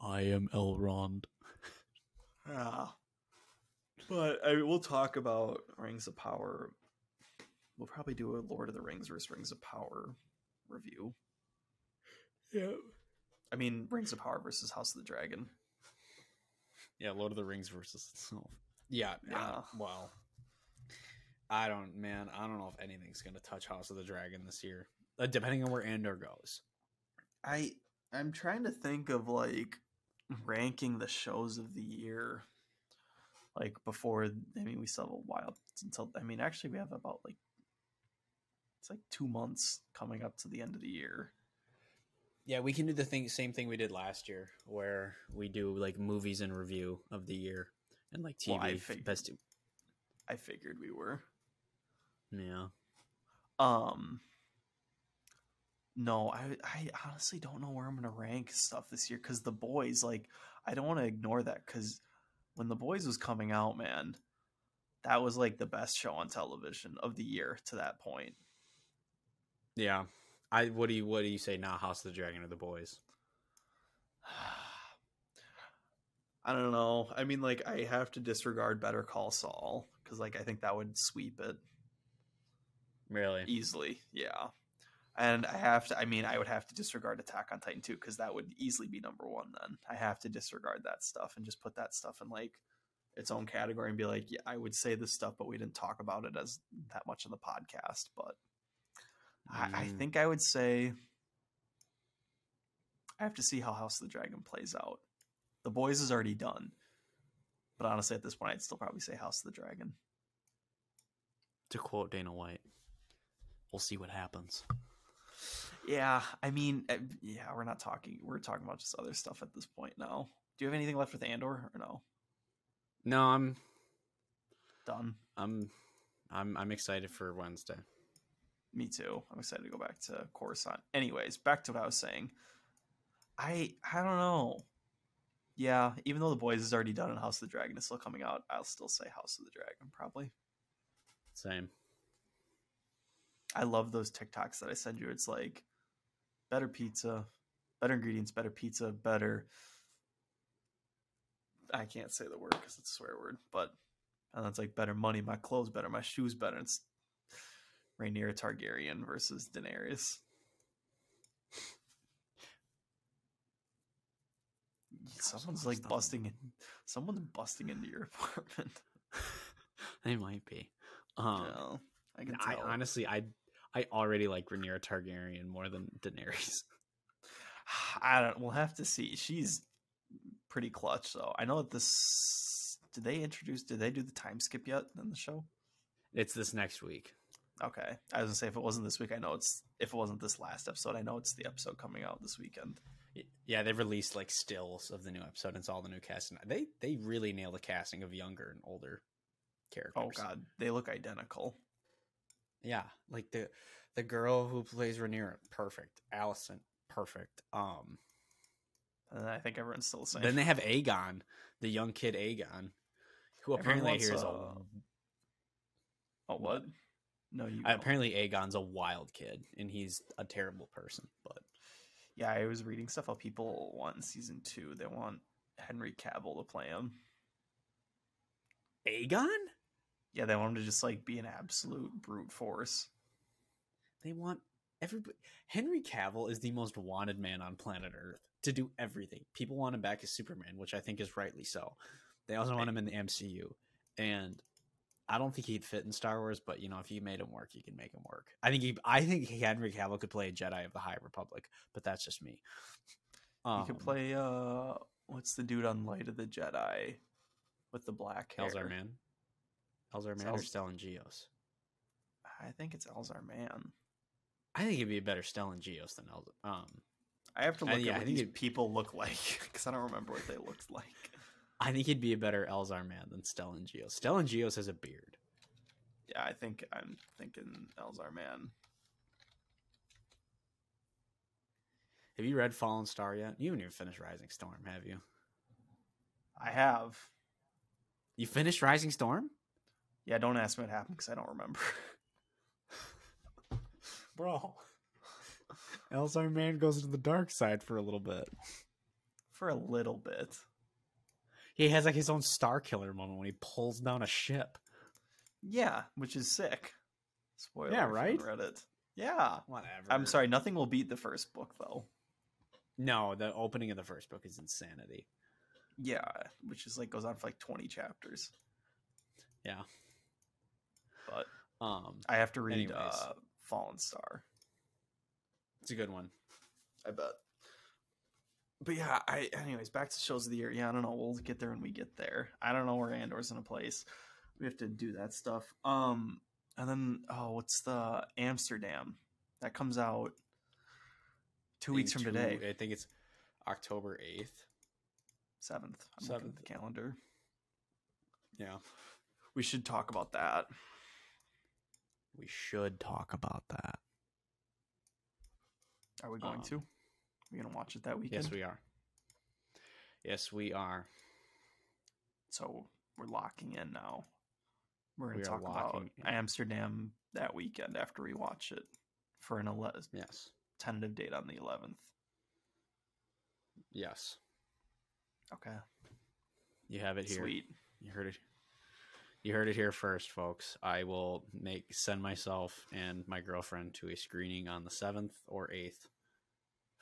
I am Elrond. Yeah. But I mean, we'll talk about Rings of Power. We'll probably do a Lord of the Rings versus Rings of Power review. Yeah. I mean, Rings of Power versus House of the Dragon. Yeah, Lord of the Rings versus itself. Yeah, Yeah. yeah. Well, I don't, man. I don't know if anything's gonna touch House of the Dragon this year, uh, depending on where Andor goes. I I'm trying to think of like ranking the shows of the year. Like before, I mean, we still have a while until. I mean, actually, we have about like it's like two months coming up to the end of the year. Yeah, we can do the thing, same thing we did last year, where we do like movies and review of the year and like TV Well, I figured- best. I figured we were. Yeah, Um. No, I I honestly don't know where I'm gonna rank stuff this year because the boys like I don't want to ignore that because when the boys was coming out, man, that was like the best show on television of the year to that point. Yeah. I what do you what do you say now? House of the Dragon or the Boys? I don't know. I mean, like I have to disregard Better Call Saul because like I think that would sweep it Really? easily. Yeah. And I have to, I mean, I would have to disregard Attack on Titan too, because that would easily be number one then. I have to disregard that stuff and just put that stuff in like its own category and be like, yeah, I would say this stuff, but we didn't talk about it as that much in the podcast. But I, I Mm. think I would say I have to see how House of the Dragon plays out. The Boys is already done. But honestly, at this point, I'd still probably say House of the Dragon. To quote Dana White, we'll see what happens. Yeah, I mean, uh, yeah, we're not talking. We're talking about just other stuff at this point now. Do you have anything left with Andor or no? No, I'm Done. I'm I'm I'm excited for Wednesday. Me too. I'm excited to go back to Coruscant. Anyways, back to what I was saying. I I don't know. Yeah, even though the boys is already done and House of the Dragon is still coming out, I'll still say House of the Dragon probably. Same. I love those TikToks that I send you. It's like better pizza, better ingredients, better pizza, better. I can't say the word because it's a swear word, but and that's like better money, my clothes better, my shoes better. It's Rhaenyra Targaryen versus Daenerys. Someone's like busting in. Someone's busting into your apartment. they might be. Um, I can I tell. honestly, I I already like Rhaenyra Targaryen more than Daenerys. I don't. We'll have to see. She's pretty clutch, though. I know that this. Did they introduce? Did they do the time skip yet in the show? It's this next week. Okay, I was gonna say if it wasn't this week, I know it's. If it wasn't this last episode, I know it's the episode coming out this weekend. Yeah, they've released like stills of the new episode. And it's all the new casting. They they really nail the casting of younger and older characters. Oh God, they look identical. Yeah, like the the girl who plays Rhaenyra, perfect. Alicent, perfect. Um, And I think everyone's still the same. then they have Aegon, the young kid Aegon, who apparently I wants, a oh what? No, you. I- apparently Aegon's a wild kid and he's a terrible person. But Yeah, I was reading stuff how people want in season two. They want Henry Cavill to play him. Aegon, Yeah, they want him to just like be an absolute brute force. they want everybody. Henry Cavill is the most wanted man on planet Earth to do everything. People want him back as Superman, which I think is rightly so. They also want him in the MCU, and I don't think he'd fit in Star Wars. But you know, if you made him work, you can make him work. I think he, I think Henry Cavill could play a Jedi of the High Republic, but that's just me. You could Um, play uh what's the dude on Light of the Jedi with the black hair? Elzar Mann, Elzar Mann or Elz- Stellan Gios. I think it's Elzar Mann. I think it'd be a better Stellan Gios than Elzar. Um, I have to look yeah, at I what think these people look like because I don't remember what they looked like. I think he'd be a better Elzar Mann than Stellan Gios. Stellan Gios has a beard. Yeah, I think I'm thinking Elzar Mann. Have you read Fallen Star yet? You haven't even finished Rising Storm, have you? I have. You finished Rising Storm? Yeah, don't ask me what happened because I don't remember. Bro. Elzar Mann goes to the dark side for a little bit. For a little bit. He has like his own Star Killer moment when he pulls down a ship. Yeah, which is sick. Spoiler. Yeah, right? haven't Read it. Yeah. Whatever. I'm sorry. Nothing will beat the first book though. No, the opening of the first book is insanity. Yeah, which is like goes on for like 20 chapters. Yeah. But Um, I have to read Anyways. uh, Fallen Star. it's a good one. I bet. But yeah, I anyways back to shows of the year. Yeah, I don't know. We'll get there when we get there. I don't know where Andor's in a place. We have to do that stuff. Um, and then oh, what's the Amsterdam that comes out two weeks from two- today, I think it's October eighth. seventh. I'm looking at Seventh. the calendar. Yeah. We should talk about that. We should talk about that. Are we going Um, to? We gonna watch it that weekend. Yes, we are. Yes, we are. so we're locking in now. We're gonna We talk about in. Amsterdam that weekend after we watch it for an ele- Yes. tentative date on the 11th. Yes. Okay, You have it here. sweet. You heard it. You heard it here first, folks. I will make send myself and my girlfriend to a screening on the seventh or eighth.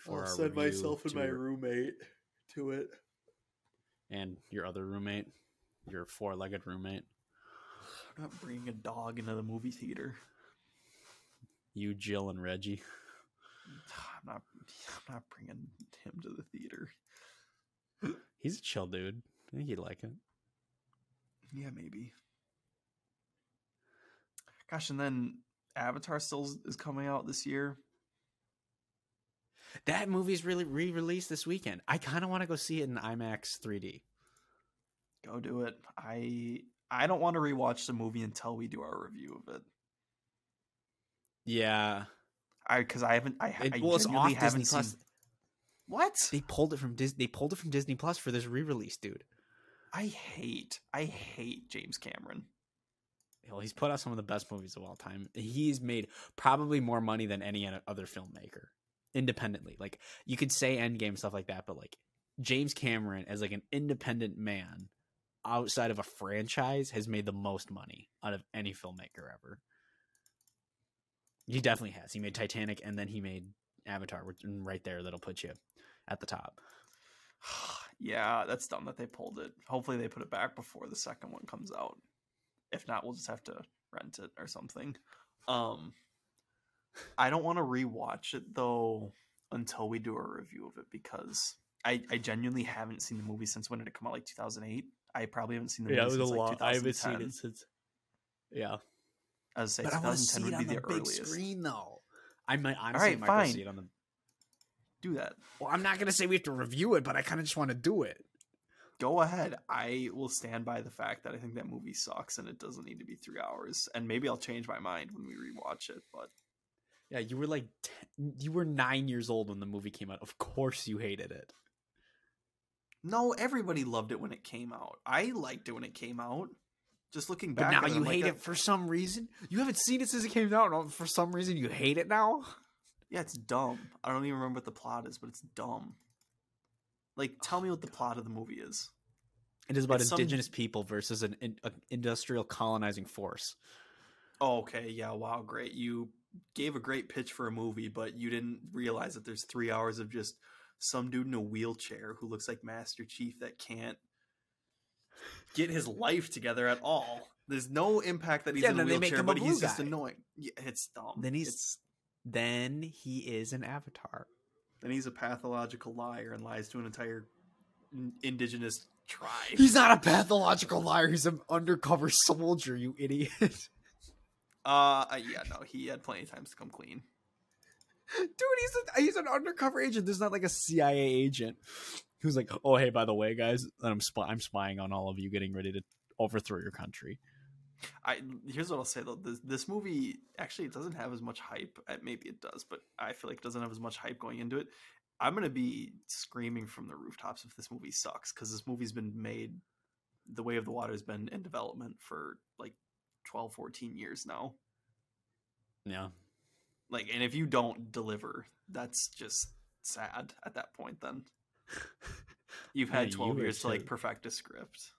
For our review to- roommate to it. and your other roommate, your four-legged roommate. I'm not bringing a dog into the movie theater. You, Jill, and Reggie. I'm not. I'm not bringing him to the theater. He's a chill dude. I think he'd like it. Yeah, maybe. Gosh, and then Avatar still is- is coming out this year. That movie's really re-released this weekend. I kind of want to go see it in IMAX 3D. Go do it. I I don't want to rewatch the movie until we do our review of it. Yeah, I because I haven't. I, it, I well, it's off haven't Disney Plus. seen. What? They pulled it from Disney. They pulled it from Disney Plus for this re-release, dude. I hate. I hate James Cameron. Hell, he's put out some of the best movies of all time. He's made probably more money than any other filmmaker independently. Like you could say Endgame stuff like that, but like James Cameron as like an independent man outside of a franchise has made the most money out of any filmmaker ever. He definitely has. He made Titanic and then he made Avatar, which right there that'll put you at the top. yeah, that's dumb that they pulled it. Hopefully, they put it back before the second one comes out. If not, we'll just have to rent it or something. Um, I don't want to rewatch it though until we do a review of it because I, I genuinely haven't seen the movie since when did it come out? Like 2008. I probably haven't seen the movie since like 2010. since. Yeah, I was say but I want to see 2010 it would on be the, the, big earliest. screen though. I might honestly right, might fine. see it on the. Do that. Well, I'm not gonna say we have to review it, but I kind of just want to do it. Go ahead. I will stand by the fact that I think that movie sucks and it doesn't need to be three hours. And maybe I'll change my mind when we rewatch it. But Yeah, you were like, 10, you were nine years old when the movie came out. Of course, you hated it. no, everybody loved it when it came out. I liked it when it came out. Just looking But back, now you like, hate uh, it for some reason. You haven't seen it since it came out, and for some reason you hate it now. Yeah, it's dumb. I don't even remember what the plot is, but it's dumb. Like, tell me what the plot of the movie is. It is about It's some- indigenous people versus an, an industrial colonizing force. Oh, okay. Yeah. Wow. Great. You gave a great pitch for a movie, but you didn't realize that there's three hours of just some dude in a wheelchair who looks like Master Chief that can't get his life together at all. There's no impact that he's Yeah, in a then they make wheelchair, a but blue he's just annoying. Yeah, it's dumb. Then he's- It's- Then he is an avatar. then he's a pathological liar and lies to an entire indigenous tribe. He's not a pathological liar. He's an undercover soldier. You idiot. Uh, yeah, no, he had plenty of times to come clean. Dude, he's a, he's an undercover agent. There's not like a CIA agent who's like, "Oh, hey, by the way, guys, I'm spy- I'm spying on all of you, getting ready to overthrow your country." I here's what I'll say though. This this movie actually it doesn't have as much hype. uh, Maybe it does, but I feel like it doesn't have as much hype going into it. I'm gonna be screaming from the rooftops if this movie sucks because this movie's been made. The Way of the Water has been in development for like 12, 14 years now. Yeah, Like, and if you don't deliver, that's just sad at that point. Then you've had you 12 were years to like perfect a script.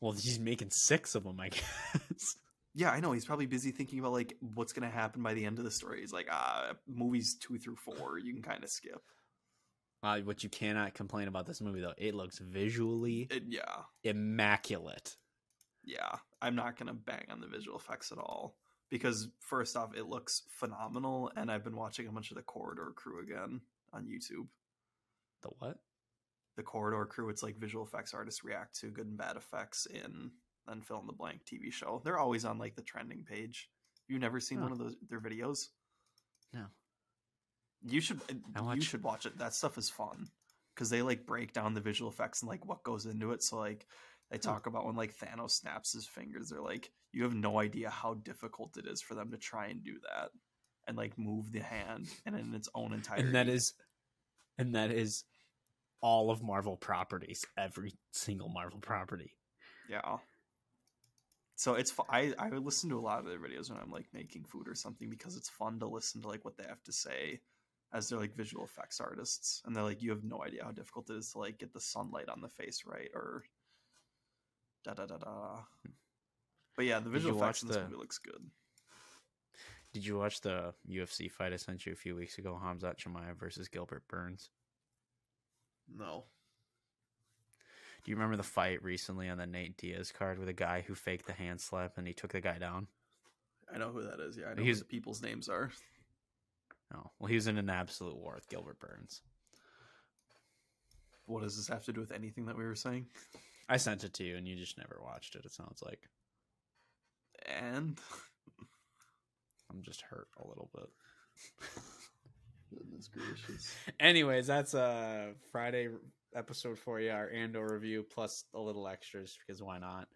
well, he's making six of them, I guess. Yeah, I know. He's probably busy thinking about like what's going to happen by the end of the story. He's like, ah, movies two through four, you can kind of skip. Uh, what you cannot complain about this movie though, it looks visually It, yeah, immaculate. Yeah. I'm not going to bang on the visual effects at all because first off, it looks phenomenal, and I've been watching a bunch of the Corridor Crew again on YouTube. The what? The Corridor Crew, it's like visual effects artists react to good and bad effects in then fill in the blank TV show. They're always on like the trending page. You've never seen Oh. one of those their videos? No. You should uh, I you should watch it. That stuff is fun because they like break down the visual effects and like what goes into it. So like they hmm. talk about when like Thanos snaps his fingers. They're like, you have no idea how difficult it is for them to try and do that and like move the hand and in its own entirety. And that is, and that is all of Marvel properties. Every single Marvel property. Yeah. So it's I I listen to a lot of their videos when I'm like making food or something because it's fun to listen to like what they have to say as they're like visual effects artists and they're like you have no idea how difficult it is to like get the sunlight on the face right or da da da da. But yeah, the visual effects in this the- movie looks good. Did you watch the UFC fight I sent you a few weeks ago? Hamzat Chimaev versus Gilbert Burns. No. Do you remember the fight recently on the Nate Diaz card with a guy who faked the hand slap and he took the guy down? I know who that is. Yeah, I know who the people's names are. Oh Well, he was in an absolute war with Gilbert Burns. What does this have to do with anything that we were saying? I sent it to you and you just never watched it, it sounds like. And I'm just hurt a little bit. goodness gracious. Anyways, that's a Friday episode for you, our Andor review plus a little extras because why not?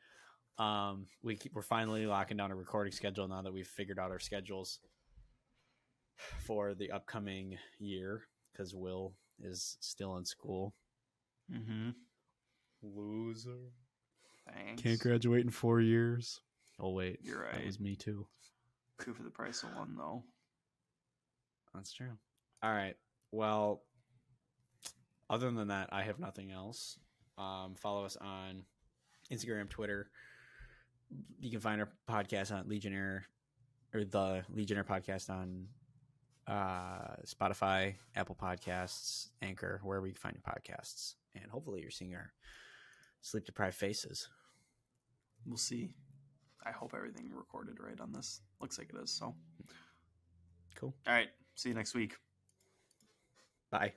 Um, we keep, we're finally locking down a recording schedule now that we've figured out our schedules for the upcoming year because Will is still in school. Mm-hmm. Loser. Thanks. Can't graduate in four years. Oh wait, You're right. that was me too. Two for the price of one though. That's true. All right. Well, other than that, I have nothing else. Um, follow us on Instagram, Twitter. You can find our podcast on Legionnaire or the Legionnaire podcast on uh, Spotify, Apple Podcasts, Anchor, wherever you find your podcasts. And hopefully you're seeing our sleep deprived faces. We'll see. I hope everything recorded right on this. Looks like it is. So, Cool. all right. See you next week. Bye.